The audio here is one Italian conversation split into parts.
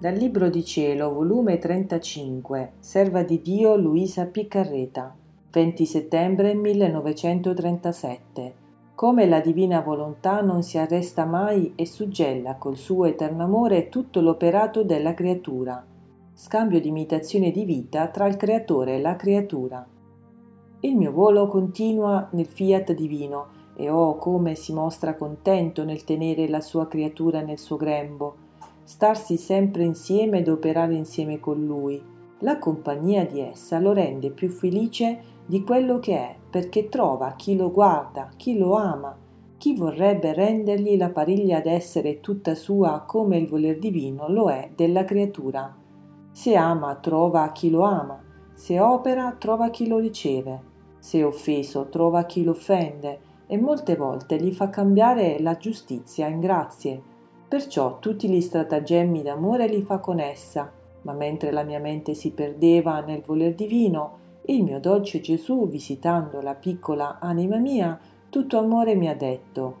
Dal Libro di Cielo, volume 35, Serva di Dio Luisa Piccarreta, 20 settembre 1937. Come la divina volontà non si arresta mai e suggella col suo eterno amore tutto l'operato della creatura. Scambio di imitazione di vita tra il creatore e la creatura. Il mio volo continua nel fiat divino e oh come si mostra contento nel tenere la sua creatura nel suo grembo starsi sempre insieme ed operare insieme con lui. La compagnia di essa lo rende più felice di quello che è, perché trova chi lo guarda, chi lo ama, chi vorrebbe rendergli la pariglia d'essere tutta sua come il voler divino lo è della creatura. Se ama, trova chi lo ama, se opera, trova chi lo riceve, se offeso, trova chi lo offende, e molte volte gli fa cambiare la giustizia in grazie, Perciò tutti gli stratagemmi d'amore li fa con essa, ma mentre la mia mente si perdeva nel voler divino, il mio dolce Gesù, visitando la piccola anima mia, tutto amore mi ha detto.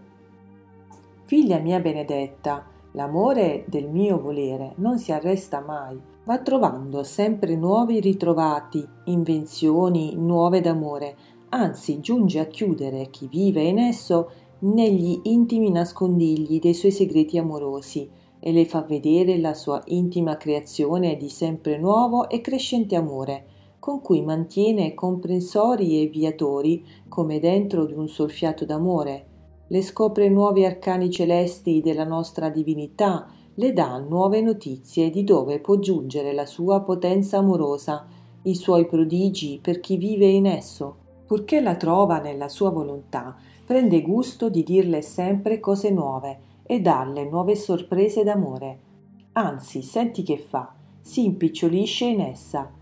Figlia mia benedetta, l'amore del mio volere non si arresta mai, va trovando sempre nuovi ritrovati, invenzioni nuove d'amore, anzi giunge a chiudere chi vive in esso negli intimi nascondigli dei suoi segreti amorosi e le fa vedere la sua intima creazione di sempre nuovo e crescente amore, con cui mantiene comprensori e viatori come dentro di un solfiato d'amore, le scopre nuovi arcani celesti della nostra divinità, le dà nuove notizie di dove può giungere la sua potenza amorosa, i suoi prodigi per chi vive in esso, purché la trova nella sua volontà prende gusto di dirle sempre cose nuove e darle nuove sorprese d'amore. Anzi, senti che fa, si impicciolisce in essa,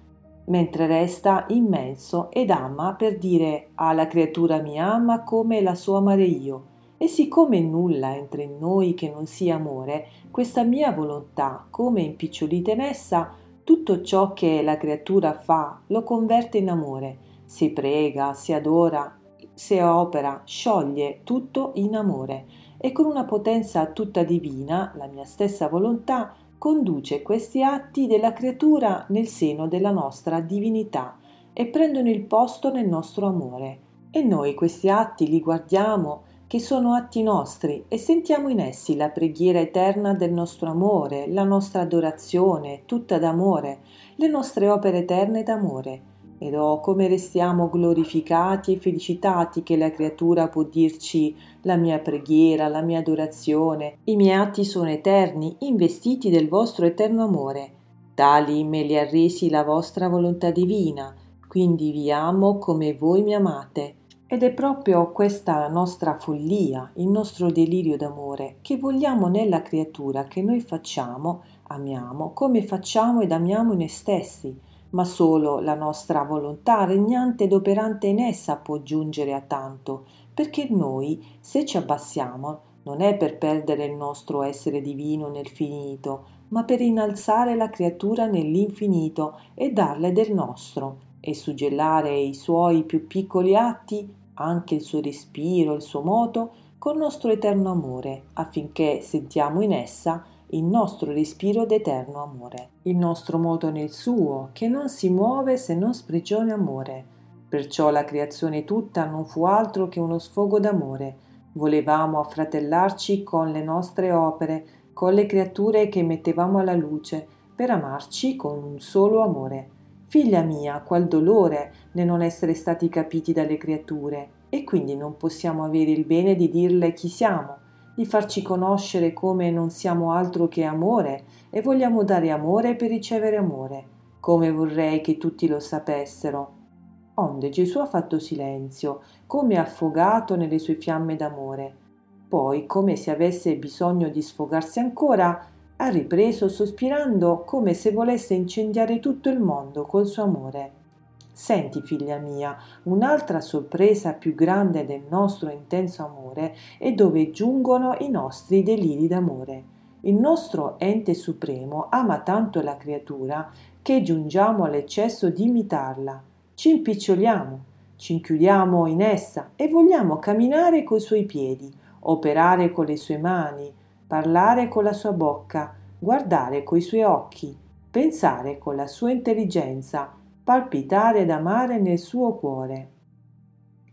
mentre resta immenso ed ama per dire ah la creatura mi ama come la so amare io. E siccome nulla entra in noi che non sia amore, questa mia volontà, come impicciolita in essa, tutto ciò che la creatura fa lo converte in amore, si prega, si adora, se opera, scioglie tutto in amore e con una potenza tutta divina, la mia stessa volontà, conduce questi atti della creatura nel seno della nostra divinità e prendono il posto nel nostro amore. E noi questi atti li guardiamo, che sono atti nostri, e sentiamo in essi la preghiera eterna del nostro amore, la nostra adorazione, tutta d'amore, le nostre opere eterne d'amore ed oh come restiamo glorificati e felicitati che la creatura può dirci la mia preghiera, la mia adorazione, i miei atti sono eterni, investiti del vostro eterno amore. Tali me li ha resi la vostra volontà divina, quindi vi amo come voi mi amate. Ed è proprio questa nostra follia, il nostro delirio d'amore, che vogliamo nella creatura che noi facciamo, amiamo, come facciamo ed amiamo noi stessi ma solo la nostra volontà regnante ed operante in essa può giungere a tanto, perché noi, se ci abbassiamo, non è per perdere il nostro essere divino nel finito, ma per innalzare la creatura nell'infinito e darle del nostro, e suggellare i suoi più piccoli atti, anche il suo respiro, il suo moto, col nostro eterno amore, affinché sentiamo in essa il nostro respiro d'eterno amore, il nostro moto nel suo, che non si muove se non sprigione amore. Perciò la creazione tutta non fu altro che uno sfogo d'amore. Volevamo affratellarci con le nostre opere, con le creature che mettevamo alla luce, per amarci con un solo amore. Figlia mia, qual dolore nel non essere stati capiti dalle creature, e quindi non possiamo avere il bene di dirle chi siamo, di farci conoscere come non siamo altro che amore e vogliamo dare amore per ricevere amore, come vorrei che tutti lo sapessero. Onde Gesù ha fatto silenzio, come affogato nelle sue fiamme d'amore. Poi, come se avesse bisogno di sfogarsi ancora, ha ripreso sospirando come se volesse incendiare tutto il mondo col suo amore. Senti, figlia mia, un'altra sorpresa più grande del nostro intenso amore è dove giungono i nostri deliri d'amore. Il nostro ente supremo ama tanto la creatura che giungiamo all'eccesso di imitarla. Ci impiccioliamo, ci inchiudiamo in essa e vogliamo camminare coi suoi piedi, operare con le sue mani, parlare con la sua bocca, guardare coi suoi occhi, pensare con la sua intelligenza, palpitare ed amare nel suo cuore.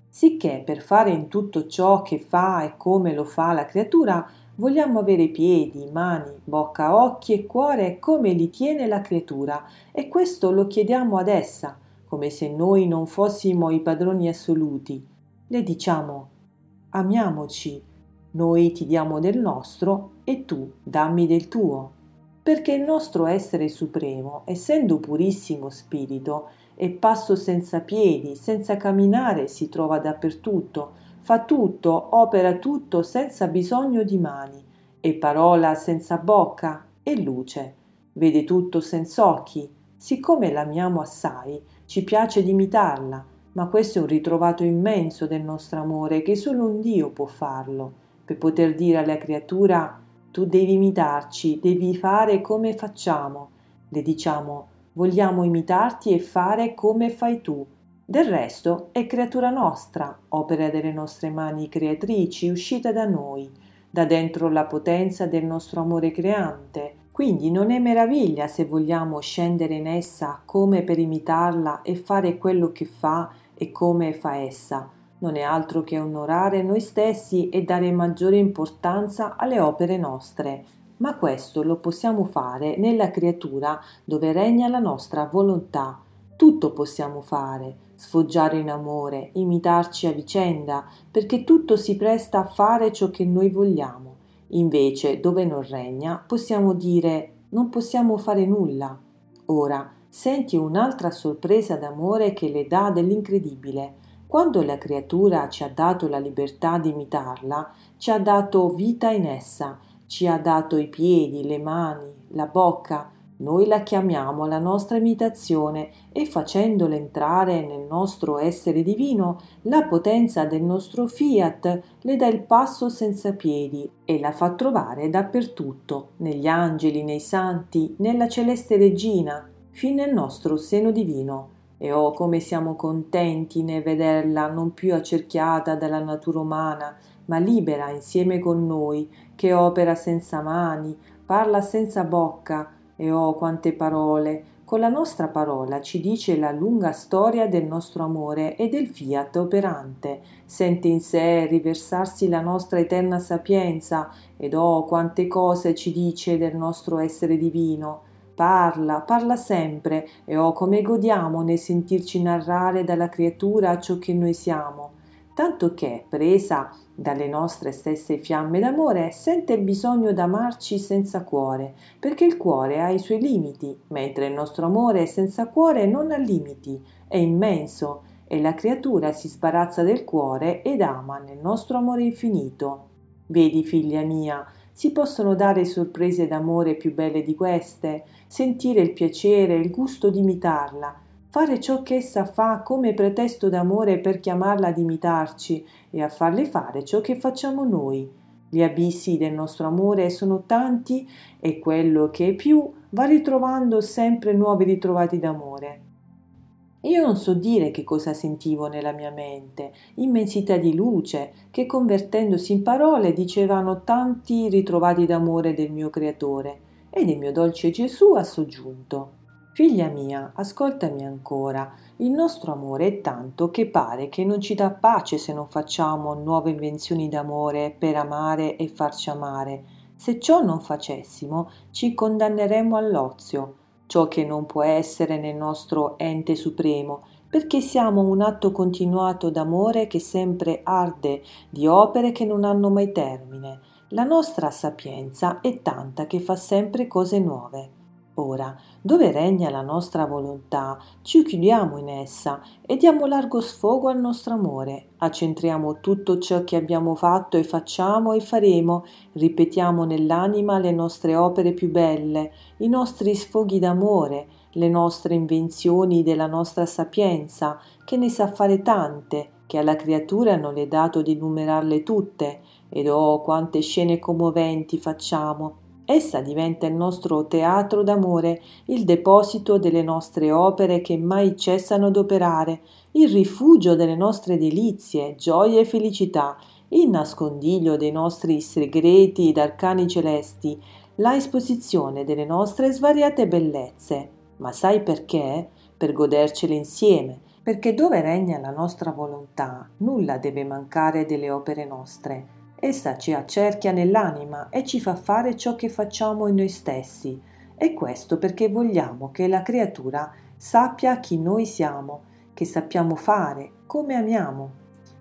Sicché per fare in tutto ciò che fa e come lo fa la creatura, vogliamo avere piedi, mani, bocca, occhi e cuore come li tiene la creatura, e questo lo chiediamo ad essa, come se noi non fossimo i padroni assoluti. Le diciamo amiamoci, noi ti diamo del nostro e tu dammi del tuo perché il nostro essere supremo, essendo purissimo spirito, è passo senza piedi, senza camminare, si trova dappertutto, fa tutto, opera tutto senza bisogno di mani, è parola senza bocca, è luce, vede tutto senza occhi. Siccome l'amiamo assai, ci piace di imitarla, ma questo è un ritrovato immenso del nostro amore che solo un Dio può farlo, per poter dire alla creatura tu devi imitarci, devi fare come facciamo. Le diciamo, vogliamo imitarti e fare come fai tu. Del resto è creatura nostra, opera delle nostre mani creatrici, uscita da noi, da dentro la potenza del nostro amore creante. Quindi non è meraviglia se vogliamo scendere in essa come per imitarla e fare quello che fa e come fa essa non è altro che onorare noi stessi e dare maggiore importanza alle opere nostre. Ma questo lo possiamo fare nella creatura dove regna la nostra volontà. Tutto possiamo fare, sfoggiare in amore, imitarci a vicenda, perché tutto si presta a fare ciò che noi vogliamo. Invece, dove non regna, possiamo dire non possiamo fare nulla. Ora, senti un'altra sorpresa d'amore che le dà dell'incredibile. Quando la creatura ci ha dato la libertà di imitarla, ci ha dato vita in essa, ci ha dato i piedi, le mani, la bocca, noi la chiamiamo la nostra imitazione e facendola entrare nel nostro essere divino, la potenza del nostro fiat le dà il passo senza piedi e la fa trovare dappertutto, negli angeli, nei santi, nella celeste regina, fin nel nostro seno divino e oh come siamo contenti nel vederla non più accerchiata dalla natura umana, ma libera insieme con noi, che opera senza mani, parla senza bocca, e oh quante parole! Con la nostra parola ci dice la lunga storia del nostro amore e del fiat operante, sente in sé riversarsi la nostra eterna sapienza, ed oh quante cose ci dice del nostro essere divino Parla, parla sempre e oh come godiamo nel sentirci narrare dalla creatura ciò che noi siamo, tanto che, presa dalle nostre stesse fiamme d'amore, sente il bisogno d'amarci senza cuore, perché il cuore ha i suoi limiti, mentre il nostro amore senza cuore non ha limiti, è immenso, e la creatura si sbarazza del cuore ed ama nel nostro amore infinito. Vedi, figlia mia, si possono dare sorprese d'amore più belle di queste, sentire il piacere, il gusto di imitarla, fare ciò che essa fa come pretesto d'amore per chiamarla ad imitarci e a farle fare ciò che facciamo noi. Gli abissi del nostro amore sono tanti e quello che è più va ritrovando sempre nuovi ritrovati d'amore. Io non so dire che cosa sentivo nella mia mente, immensità di luce, che convertendosi in parole dicevano tanti ritrovati d'amore del mio creatore, ed il mio dolce Gesù ha soggiunto. Figlia mia, ascoltami ancora, il nostro amore è tanto che pare che non ci dà pace se non facciamo nuove invenzioni d'amore per amare e farci amare. Se ciò non facessimo, ci condanneremmo all'ozio ciò che non può essere nel nostro ente supremo, perché siamo un atto continuato d'amore che sempre arde di opere che non hanno mai termine. La nostra sapienza è tanta che fa sempre cose nuove. Ora, dove regna la nostra volontà, ci chiudiamo in essa e diamo largo sfogo al nostro amore, accentriamo tutto ciò che abbiamo fatto e facciamo e faremo, ripetiamo nell'anima le nostre opere più belle, i nostri sfoghi d'amore, le nostre invenzioni della nostra sapienza, che ne sa fare tante, che alla creatura non è dato di numerarle tutte, ed oh quante scene commoventi facciamo, Essa diventa il nostro teatro d'amore, il deposito delle nostre opere che mai cessano d'operare, il rifugio delle nostre delizie, gioie e felicità, il nascondiglio dei nostri segreti ed arcani celesti, la esposizione delle nostre svariate bellezze. Ma sai perché? Per godercele insieme, perché dove regna la nostra volontà nulla deve mancare delle opere nostre. Essa ci accerchia nell'anima e ci fa fare ciò che facciamo in noi stessi. E questo perché vogliamo che la creatura sappia chi noi siamo, che sappiamo fare, come amiamo.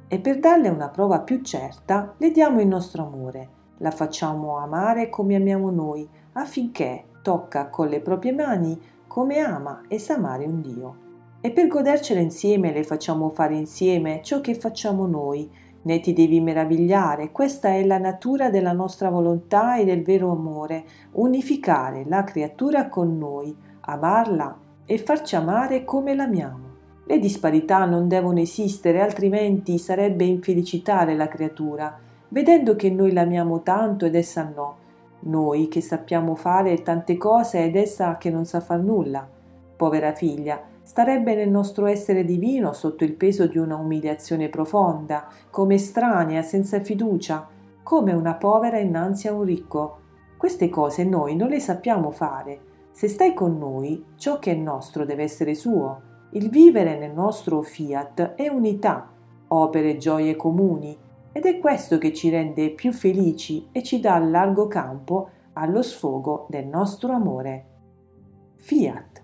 E per darle una prova più certa, le diamo il nostro amore, la facciamo amare come amiamo noi, affinché tocca con le proprie mani come ama e sa amare un Dio. E per godercela insieme le facciamo fare insieme ciò che facciamo noi, né ti devi meravigliare, questa è la natura della nostra volontà e del vero amore, unificare la creatura con noi, amarla e farci amare come l'amiamo. Le disparità non devono esistere, altrimenti sarebbe infelicitare la creatura, vedendo che noi l'amiamo tanto ed essa no, noi che sappiamo fare tante cose ed essa che non sa far nulla. Povera figlia, starebbe nel nostro essere divino sotto il peso di una umiliazione profonda, come estranea, senza fiducia, come una povera innanzi a un ricco. Queste cose noi non le sappiamo fare. Se stai con noi, ciò che è nostro deve essere suo. Il vivere nel nostro fiat è unità, opere e gioie comuni, ed è questo che ci rende più felici e ci dà largo campo allo sfogo del nostro amore. Fiat.